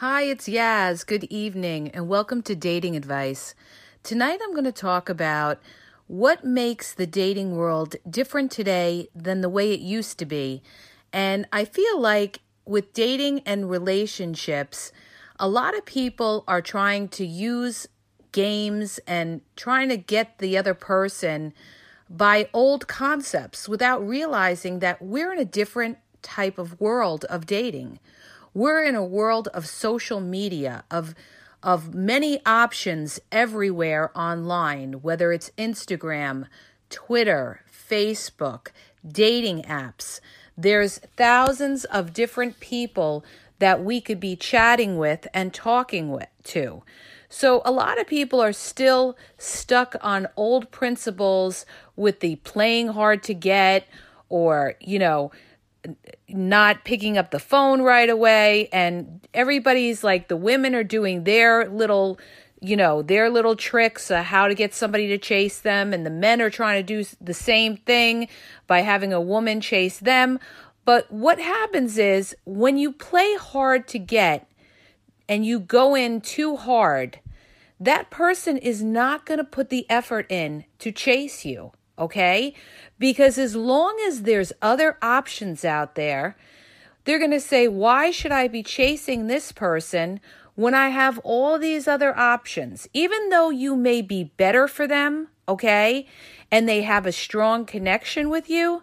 Hi, it's Yaz. Good evening, and welcome to Dating Advice. Tonight I'm going to talk about what makes the dating world different today than the way it used to be. And I feel like with dating and relationships, a lot of people are trying to use games and trying to get the other person by old concepts without realizing that we're in a different type of world of dating. We're in a world of social media, of of many options everywhere online, whether it's Instagram, Twitter, Facebook, dating apps. There's thousands of different people that we could be chatting with and talking with to. So a lot of people are still stuck on old principles with the playing hard to get or, you know, not picking up the phone right away and everybody's like the women are doing their little you know their little tricks uh, how to get somebody to chase them and the men are trying to do the same thing by having a woman chase them. But what happens is when you play hard to get and you go in too hard that person is not going to put the effort in to chase you okay? Because as long as there's other options out there, they're going to say, Why should I be chasing this person when I have all these other options? Even though you may be better for them, okay, and they have a strong connection with you.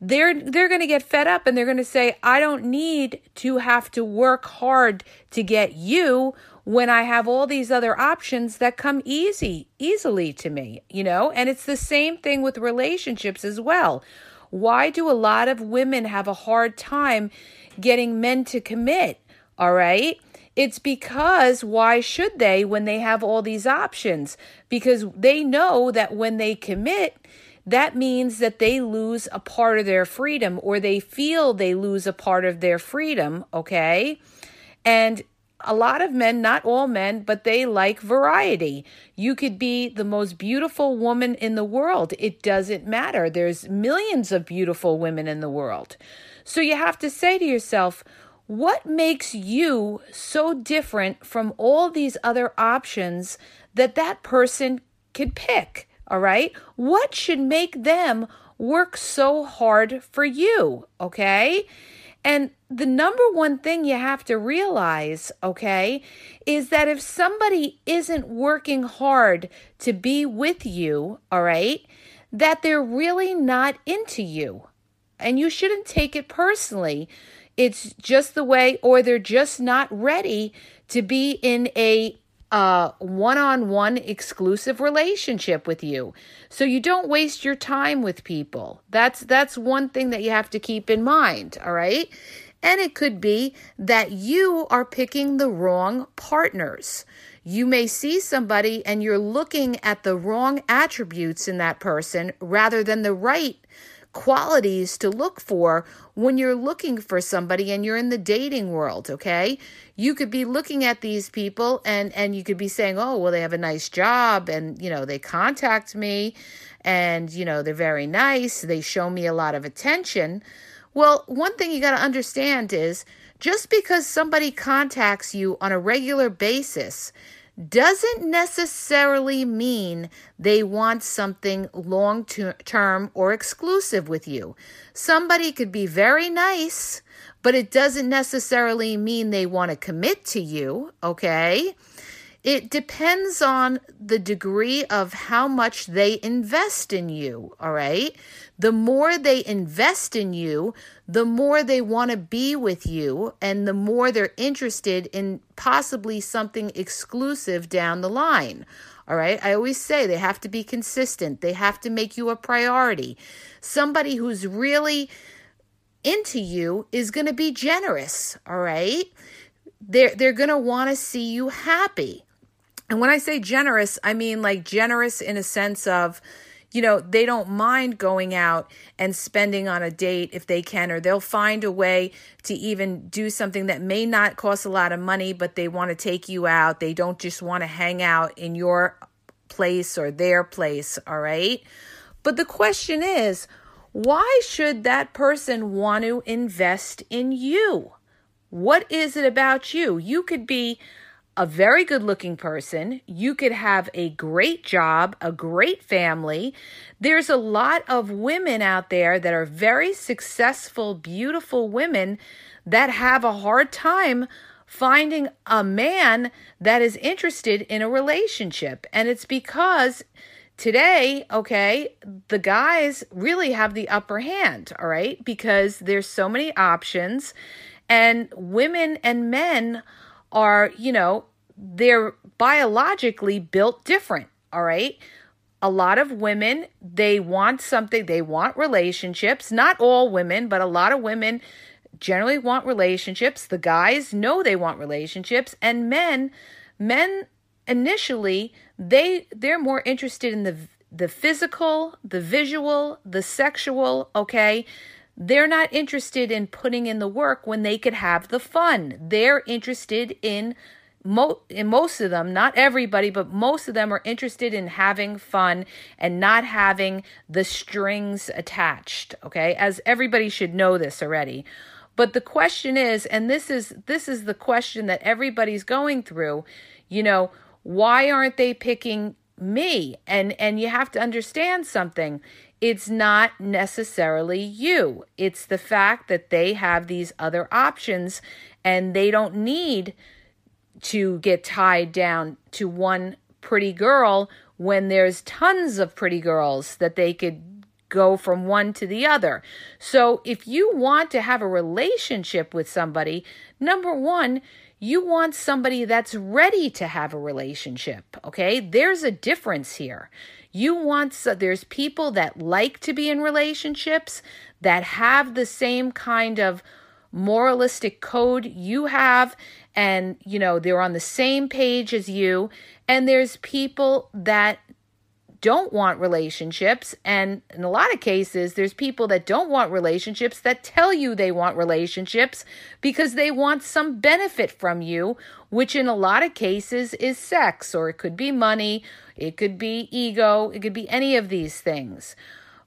They're they're going to get fed up and they're going to say I don't need to have to work hard to get you when I have all these other options that come easy, easily to me, you know? And it's the same thing with relationships as well. Why do a lot of women have a hard time getting men to commit? All right. It's because why should they when they have all these options? Because they know that when they commit, that means that they lose a part of their freedom or they feel they lose a part of their freedom, okay? And a lot of men, not all men, but they like variety. You could be the most beautiful woman in the world. It doesn't matter. There's millions of beautiful women in the world. So you have to say to yourself, what makes you so different from all these other options that that person could pick? All right. What should make them work so hard for you? Okay. And the number one thing you have to realize, okay, is that if somebody isn't working hard to be with you, all right, that they're really not into you. And you shouldn't take it personally. It's just the way, or they're just not ready to be in a a one-on-one exclusive relationship with you. So you don't waste your time with people. That's that's one thing that you have to keep in mind, all right? And it could be that you are picking the wrong partners. You may see somebody and you're looking at the wrong attributes in that person rather than the right qualities to look for when you're looking for somebody and you're in the dating world, okay? You could be looking at these people and and you could be saying, "Oh, well they have a nice job and, you know, they contact me and, you know, they're very nice. They show me a lot of attention." Well, one thing you got to understand is just because somebody contacts you on a regular basis doesn't necessarily mean they want something long term or exclusive with you. Somebody could be very nice, but it doesn't necessarily mean they want to commit to you, okay? It depends on the degree of how much they invest in you, all right? The more they invest in you, the more they want to be with you, and the more they're interested in possibly something exclusive down the line. All right. I always say they have to be consistent, they have to make you a priority. Somebody who's really into you is going to be generous. All right. They're, they're going to want to see you happy. And when I say generous, I mean like generous in a sense of, you know, they don't mind going out and spending on a date if they can, or they'll find a way to even do something that may not cost a lot of money, but they want to take you out. They don't just want to hang out in your place or their place, all right? But the question is, why should that person want to invest in you? What is it about you? You could be a very good looking person. You could have a great job, a great family. There's a lot of women out there that are very successful, beautiful women that have a hard time finding a man that is interested in a relationship. And it's because today, okay, the guys really have the upper hand, all right, because there's so many options and women and men are, you know, they're biologically built different, all right? A lot of women, they want something, they want relationships. Not all women, but a lot of women generally want relationships. The guys know they want relationships, and men, men initially, they they're more interested in the the physical, the visual, the sexual, okay? They're not interested in putting in the work when they could have the fun. They're interested in mo- most of them, not everybody, but most of them are interested in having fun and not having the strings attached, okay? As everybody should know this already. But the question is, and this is this is the question that everybody's going through, you know, why aren't they picking me? And and you have to understand something it's not necessarily you. It's the fact that they have these other options and they don't need to get tied down to one pretty girl when there's tons of pretty girls that they could go from one to the other. So if you want to have a relationship with somebody, number one, you want somebody that's ready to have a relationship. Okay. There's a difference here. You want, so there's people that like to be in relationships that have the same kind of moralistic code you have and you know they're on the same page as you and there's people that don't want relationships. And in a lot of cases, there's people that don't want relationships that tell you they want relationships because they want some benefit from you, which in a lot of cases is sex, or it could be money, it could be ego, it could be any of these things.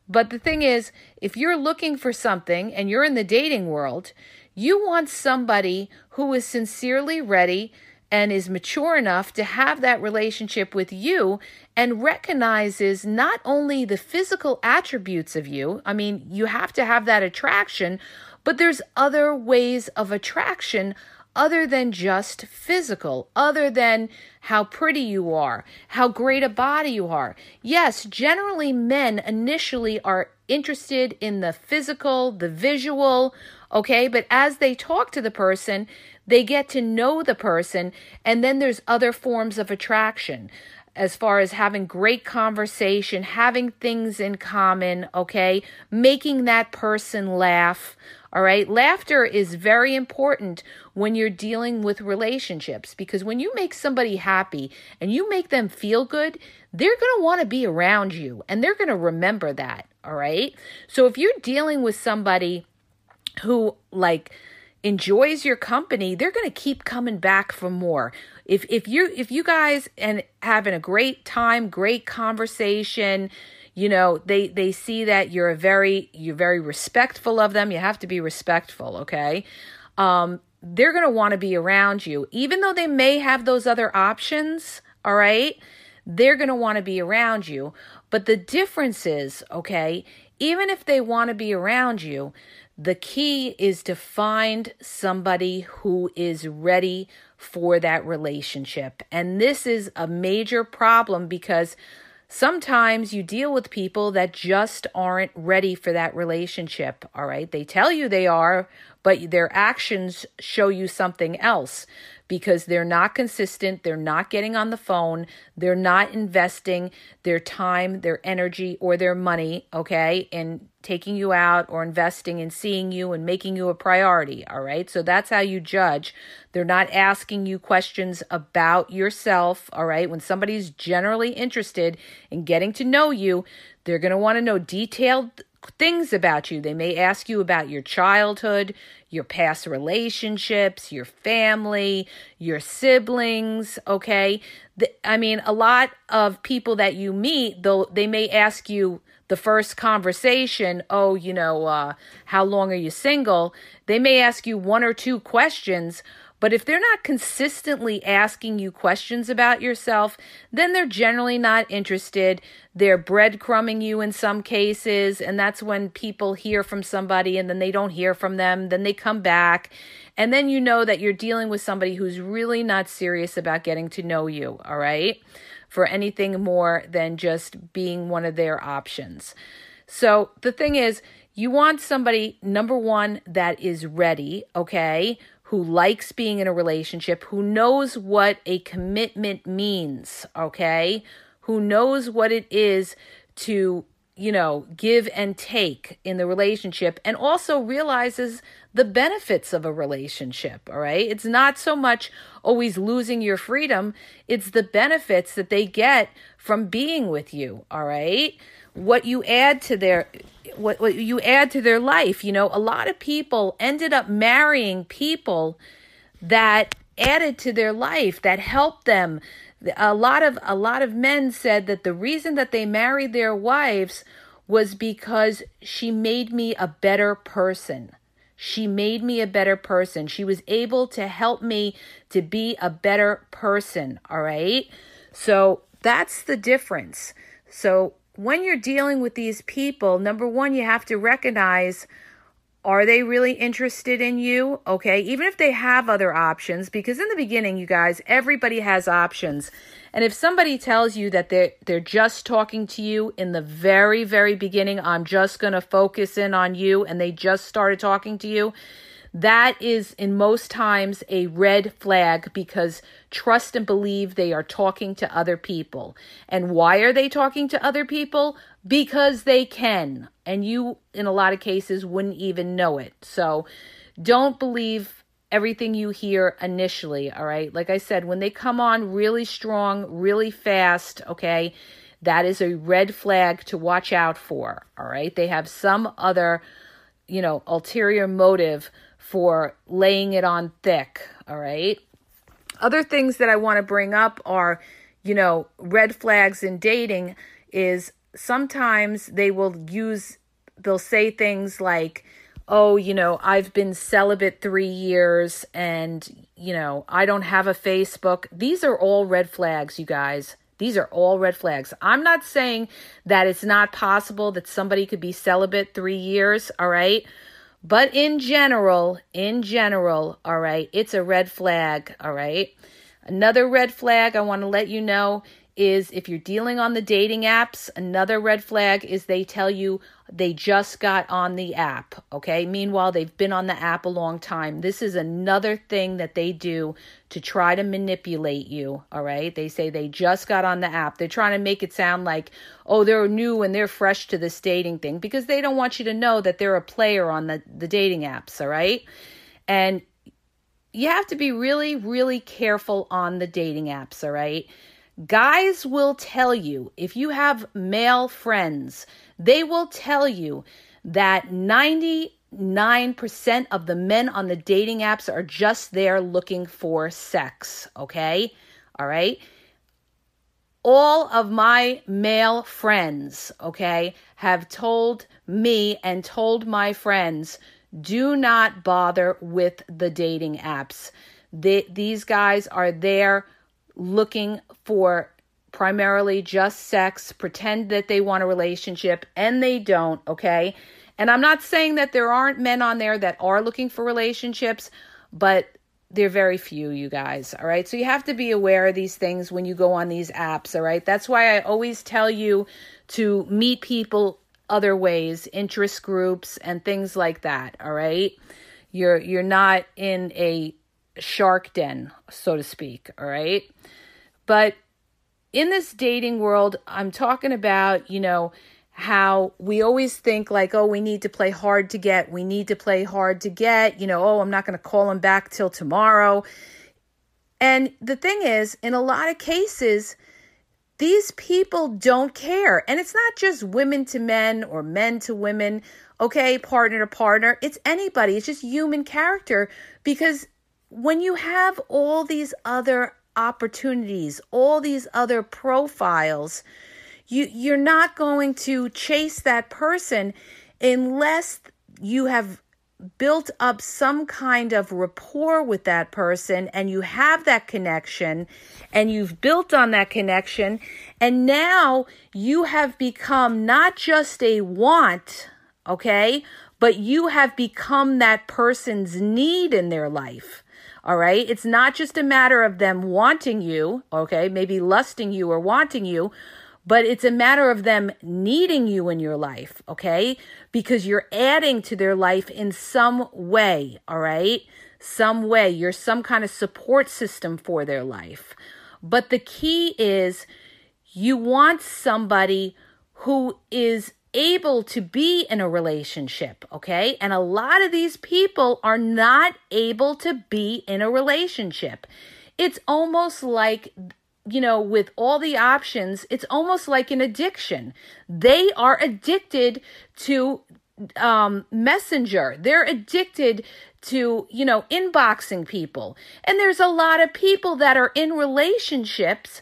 But the thing is, if you're looking for something and you're in the dating world, you want somebody who is sincerely ready and is mature enough to have that relationship with you and recognizes not only the physical attributes of you, I mean, you have to have that attraction, but there's other ways of attraction other than just physical, other than how pretty you are, how great a body you are. Yes, generally men initially are interested in the physical, the visual, okay, but as they talk to the person, they get to know the person, and then there's other forms of attraction as far as having great conversation, having things in common, okay? Making that person laugh, all right? Laughter is very important when you're dealing with relationships because when you make somebody happy and you make them feel good, they're going to want to be around you and they're going to remember that, all right? So if you're dealing with somebody who, like, enjoys your company, they're going to keep coming back for more. If if you if you guys and having a great time, great conversation, you know, they they see that you're a very you're very respectful of them. You have to be respectful, okay? Um they're going to want to be around you even though they may have those other options, all right? They're going to want to be around you. But the difference is, okay, even if they want to be around you, the key is to find somebody who is ready for that relationship. And this is a major problem because sometimes you deal with people that just aren't ready for that relationship. All right. They tell you they are, but their actions show you something else because they're not consistent, they're not getting on the phone, they're not investing their time, their energy, or their money, okay, in taking you out or investing in seeing you and making you a priority, all right? So that's how you judge. They're not asking you questions about yourself, all right? When somebody's generally interested in getting to know you, they're going to want to know detailed things about you. They may ask you about your childhood, your past relationships, your family, your siblings, okay? The, I mean, a lot of people that you meet, though they may ask you the first conversation, oh, you know, uh, how long are you single? They may ask you one or two questions, but if they're not consistently asking you questions about yourself, then they're generally not interested. They're breadcrumbing you in some cases, and that's when people hear from somebody and then they don't hear from them. Then they come back, and then you know that you're dealing with somebody who's really not serious about getting to know you, all right? For anything more than just being one of their options. So the thing is, you want somebody, number one, that is ready, okay? Who likes being in a relationship, who knows what a commitment means, okay? Who knows what it is to, you know, give and take in the relationship and also realizes the benefits of a relationship, all right? It's not so much always losing your freedom, it's the benefits that they get from being with you, all right? What you add to their what, what you add to their life. You know, a lot of people ended up marrying people that added to their life, that helped them. A lot of a lot of men said that the reason that they married their wives was because she made me a better person. She made me a better person. She was able to help me to be a better person, all right? So that's the difference. So when you're dealing with these people, number one, you have to recognize are they really interested in you? Okay, even if they have other options, because in the beginning, you guys, everybody has options. And if somebody tells you that they're they're just talking to you in the very, very beginning, I'm just gonna focus in on you, and they just started talking to you, that is in most times a red flag because trust and believe they are talking to other people. And why are they talking to other people? Because they can. And you, in a lot of cases, wouldn't even know it. So don't believe everything you hear initially. All right. Like I said, when they come on really strong, really fast, okay, that is a red flag to watch out for. All right. They have some other, you know, ulterior motive for laying it on thick. All right. Other things that I want to bring up are, you know, red flags in dating is sometimes they will use, they'll say things like, oh, you know, I've been celibate three years and, you know, I don't have a Facebook. These are all red flags, you guys. These are all red flags. I'm not saying that it's not possible that somebody could be celibate three years, all right? But in general, in general, all right, it's a red flag, all right? Another red flag I want to let you know is if you're dealing on the dating apps, another red flag is they tell you they just got on the app, okay? Meanwhile, they've been on the app a long time. This is another thing that they do to try to manipulate you, all right? They say they just got on the app. They're trying to make it sound like, oh, they're new and they're fresh to this dating thing because they don't want you to know that they're a player on the, the dating apps, all right? And you have to be really, really careful on the dating apps, all right? Guys will tell you, if you have male friends, they will tell you that 99% of the men on the dating apps are just there looking for sex, okay? All right? All of my male friends, okay, have told me and told my friends do not bother with the dating apps. They, these guys are there looking for primarily just sex, pretend that they want a relationship, and they don't, okay? And I'm not saying that there aren't men on there that are looking for relationships, but they're very few, you guys, all right? So you have to be aware of these things when you go on these apps, all right? That's why I always tell you to meet people other ways, interest groups and things like that, all right? You're you're not in a shark den, so to speak, all right? But in this dating world, I'm talking about, you know, how we always think like, oh, we need to play hard to get, we need to play hard to get, you know, oh, I'm not going to call him back till tomorrow. And the thing is, in a lot of cases, these people don't care. And it's not just women to men or men to women, okay, partner to partner. It's anybody. It's just human character because when you have all these other opportunities, all these other profiles, you you're not going to chase that person unless you have built up some kind of rapport with that person and you have that connection and you've built on that connection and now you have become not just a want, okay, but you have become that person's need in their life. All right. It's not just a matter of them wanting you, okay, maybe lusting you or wanting you, but it's a matter of them needing you in your life, okay? Because you're adding to their life in some way, all right? Some way. You're some kind of support system for their life. But the key is you want somebody who is able to be in a relationship, okay? And a lot of these people are not able to be in a relationship. It's almost like you know, with all the options, it's almost like an addiction. They are addicted to um, messenger. They're addicted to, you know, inboxing people. And there's a lot of people that are in relationships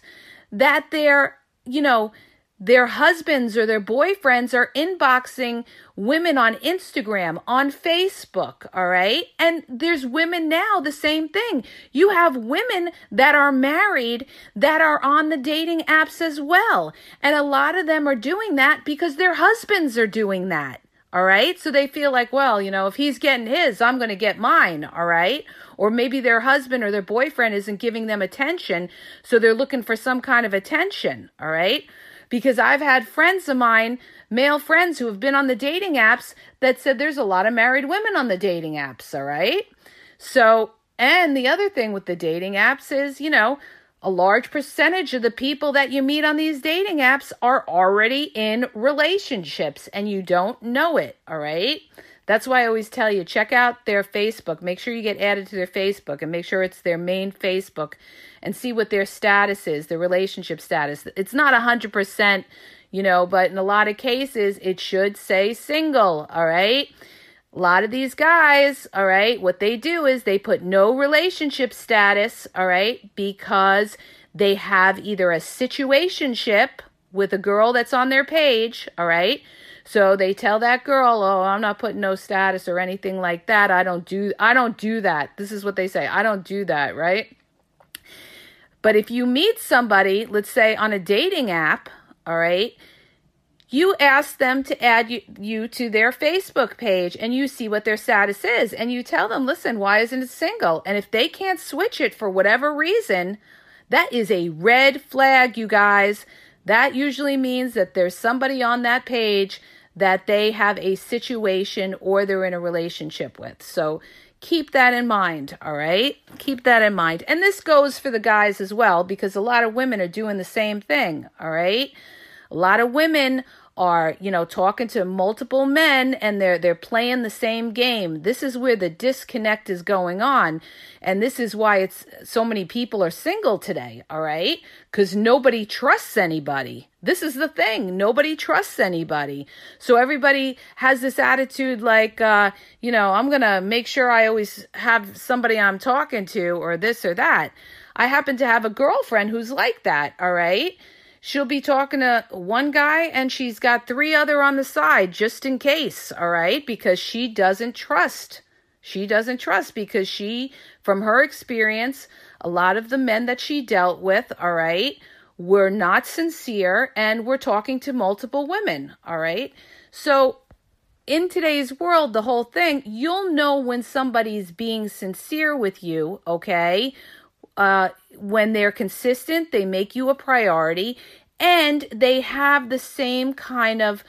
that they're, you know, their husbands or their boyfriends are inboxing women on Instagram, on Facebook, all right? And there's women now, the same thing. You have women that are married that are on the dating apps as well. And a lot of them are doing that because their husbands are doing that. All right. So they feel like, well, you know, if he's getting his, I'm going to get mine. All right. Or maybe their husband or their boyfriend isn't giving them attention. So they're looking for some kind of attention. All right because I've had friends of mine, male friends who have been on the dating apps that said there's a lot of married women on the dating apps, all right? So, and the other thing with the dating apps is, you know, a large percentage of the people that you meet on these dating apps are already in relationships and you don't know it, all right? That's why I always tell you check out their Facebook. Make sure you get added to their Facebook and make sure it's their main Facebook and see what their status is, their relationship status. It's not 100%, you know, but in a lot of cases, it should say single, all right? A lot of these guys, all right, what they do is they put no relationship status, all right, because they have either a situationship with a girl that's on their page, all right? So they tell that girl, "Oh, I'm not putting no status or anything like that. I don't do I don't do that." This is what they say. I don't do that, right? But if you meet somebody, let's say on a dating app, all right, you ask them to add you, you, to their Facebook page and you see what their status is. And you tell them, listen, why isn't it single? And if they can't switch it for whatever reason, that is a red flag, you guys. That usually means that there's somebody on that page that they have a situation or they're in a relationship with. So keep that in mind, all right? Keep that in mind. And this goes for the guys as well because a lot of women are doing the same thing, all right? A lot of women are, you know, talking to multiple men and they're they're playing the same game. This is where the disconnect is going on. And this is why it's so many people are single today, all right? Cuz nobody trusts anybody. This is the thing. Nobody trusts anybody. So everybody has this attitude like uh, you know, I'm going to make sure I always have somebody I'm talking to or this or that. I happen to have a girlfriend who's like that, all right? She'll be talking to one guy and she's got three other on the side just in case, all right? Because she doesn't trust. She doesn't trust because she, from her experience, a lot of the men that she dealt with, all right, were not sincere and were talking to multiple women, all right? So, in today's world, the whole thing, you'll know when somebody's being sincere with you, okay? Uh, when they're consistent, they make you a priority, and they have the same kind of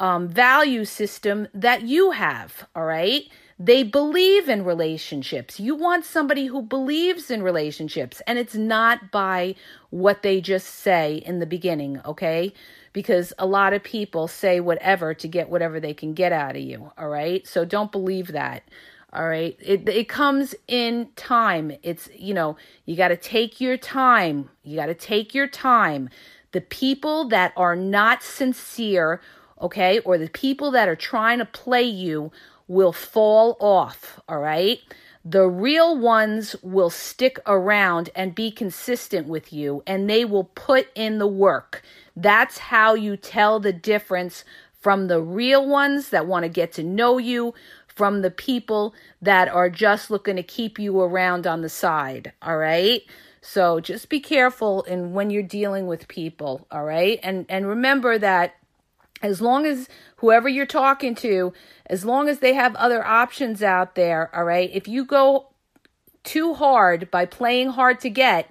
um, value system that you have. All right. They believe in relationships. You want somebody who believes in relationships, and it's not by what they just say in the beginning, okay? Because a lot of people say whatever to get whatever they can get out of you, all right? So don't believe that. All right. It it comes in time. It's, you know, you got to take your time. You got to take your time. The people that are not sincere, okay, or the people that are trying to play you will fall off, all right? The real ones will stick around and be consistent with you and they will put in the work. That's how you tell the difference from the real ones that want to get to know you from the people that are just looking to keep you around on the side. All right. So just be careful in when you're dealing with people. All right. And, and remember that as long as whoever you're talking to, as long as they have other options out there, all right, if you go too hard by playing hard to get,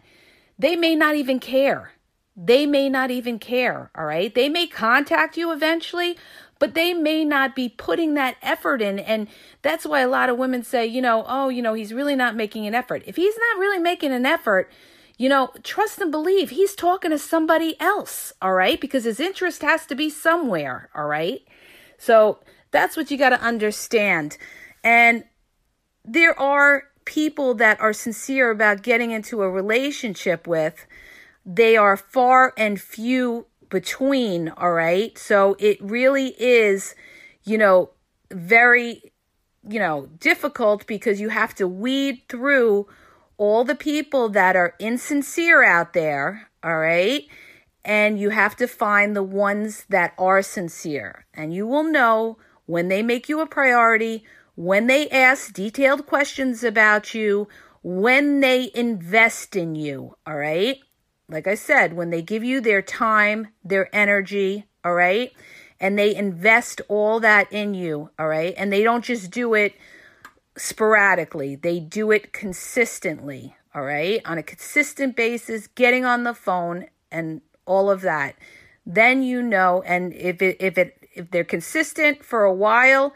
they may not even care. They may not even care, all right? They may contact you eventually, but they may not be putting that effort in. And that's why a lot of women say, you know, oh, you know, he's really not making an effort. If he's not really making an effort, you know, trust and believe he's talking to somebody else, all right? Because his interest has to be somewhere, all right? So that's what you got to understand. And there are people that are sincere about getting into a relationship with, they are far and few between, all right? So it really is, you know, very, you know, difficult because you have to weed through all the people that are insincere out there, all right? And you have to find the ones that are sincere. And you will know when they make you a priority, when they ask detailed questions about you, when they invest in you, all right? Like I said, when they give you their time, their energy, all right, and they invest all that in you, all right, and they don't just do it sporadically, they do it consistently, all right, on a consistent basis, getting on the phone and all of that. Then you know, and if it if it if they're consistent for a while,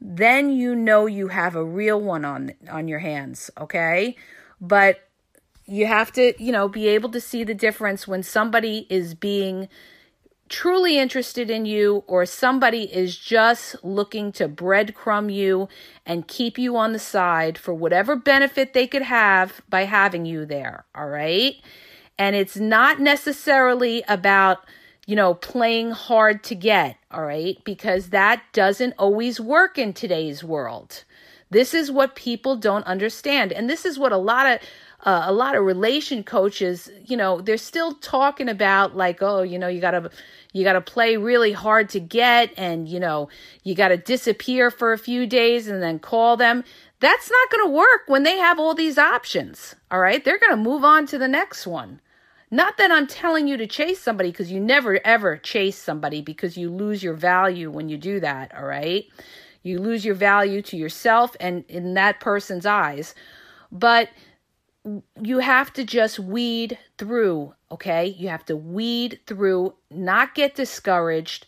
then you know you have a real one on on your hands, okay? But you have to, you know, be able to see the difference when somebody is being truly interested in you or somebody is just looking to breadcrumb you and keep you on the side for whatever benefit they could have by having you there. All right. And it's not necessarily about, you know, playing hard to get. All right. Because that doesn't always work in today's world. This is what people don't understand. And this is what a lot of uh, a lot of relation coaches, you know, they're still talking about like, oh, you know, you gotta you gotta play really hard to get, and you know, you gotta disappear for a few days and then call them. That's not gonna work when they have all these options. All right, they're gonna move on to the next one. Not that I'm telling you to chase somebody because you never ever chase somebody because you lose your value when you do that. All right, you lose your value to yourself and in that person's eyes, but you have to just weed through, okay? You have to weed through, not get discouraged,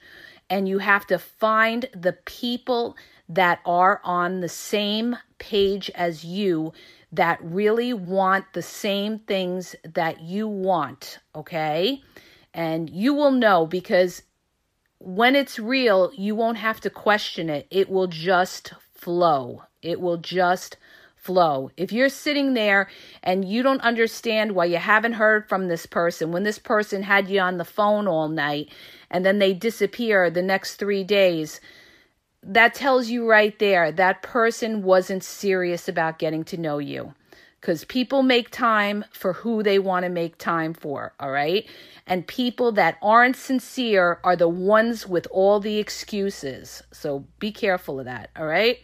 and you have to find the people that are on the same page as you that really want the same things that you want, okay? And you will know because when it's real, you won't have to question it. It will just flow. It will just flow. If you're sitting there and you don't understand why you haven't heard from this person, when this person had you on the phone all night and then they disappear the next three days, that tells you right there that person wasn't serious about getting to know you because people make time for who they want to make time for, all right? And people that aren't sincere are the ones with all the excuses. So be careful of that, all right?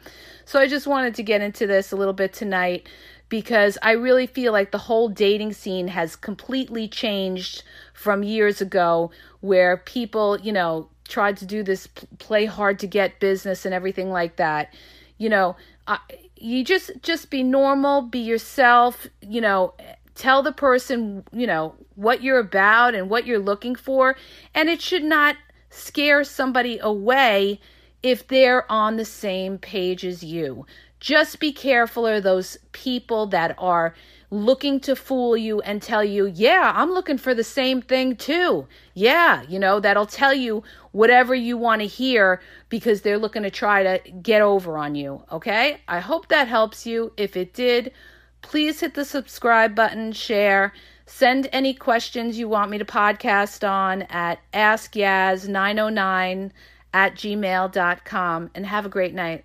So I just wanted to get into this a little bit tonight because I really feel like the whole dating scene has completely changed from years ago where people, you know, tried to do this play hard to get business and everything like that. You know, I, you just just be normal, be yourself, you know, tell the person, you know, what you're about and what you're looking for, and it should not scare somebody away if they're on the same page as you. Just be careful of those people that are looking to fool you and tell you, yeah, I'm looking for the same thing too. Yeah, you know, that'll tell you whatever you want to hear because they're looking to try to get over on you. Okay? I hope that helps you. If it did, please hit the subscribe button, share. Send any questions you want me to podcast on at askyaz909 at gmail.com and have a great night.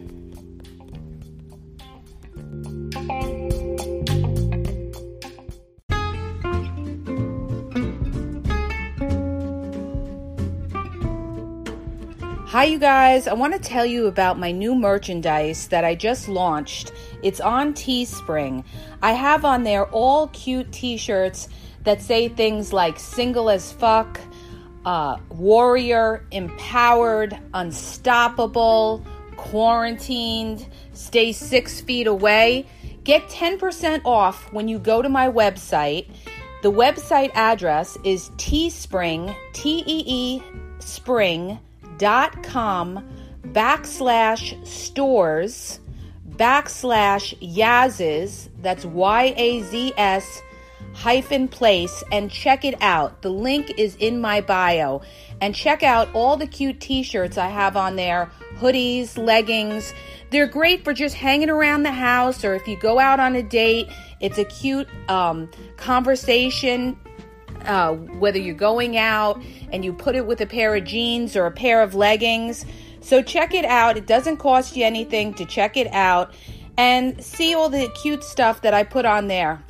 Hi, you guys. I want to tell you about my new merchandise that I just launched. It's on Teespring. I have on there all cute t shirts that say things like single as fuck, uh, warrior, empowered, unstoppable, quarantined, stay six feet away. Get 10% off when you go to my website. The website address is teespring, T E E spring dot com backslash stores backslash Yaz's, that's Y A Z S hyphen place, and check it out. The link is in my bio. And check out all the cute t shirts I have on there hoodies, leggings. They're great for just hanging around the house or if you go out on a date. It's a cute um, conversation uh, whether you're going out and you put it with a pair of jeans or a pair of leggings. So check it out. It doesn't cost you anything to check it out and see all the cute stuff that I put on there.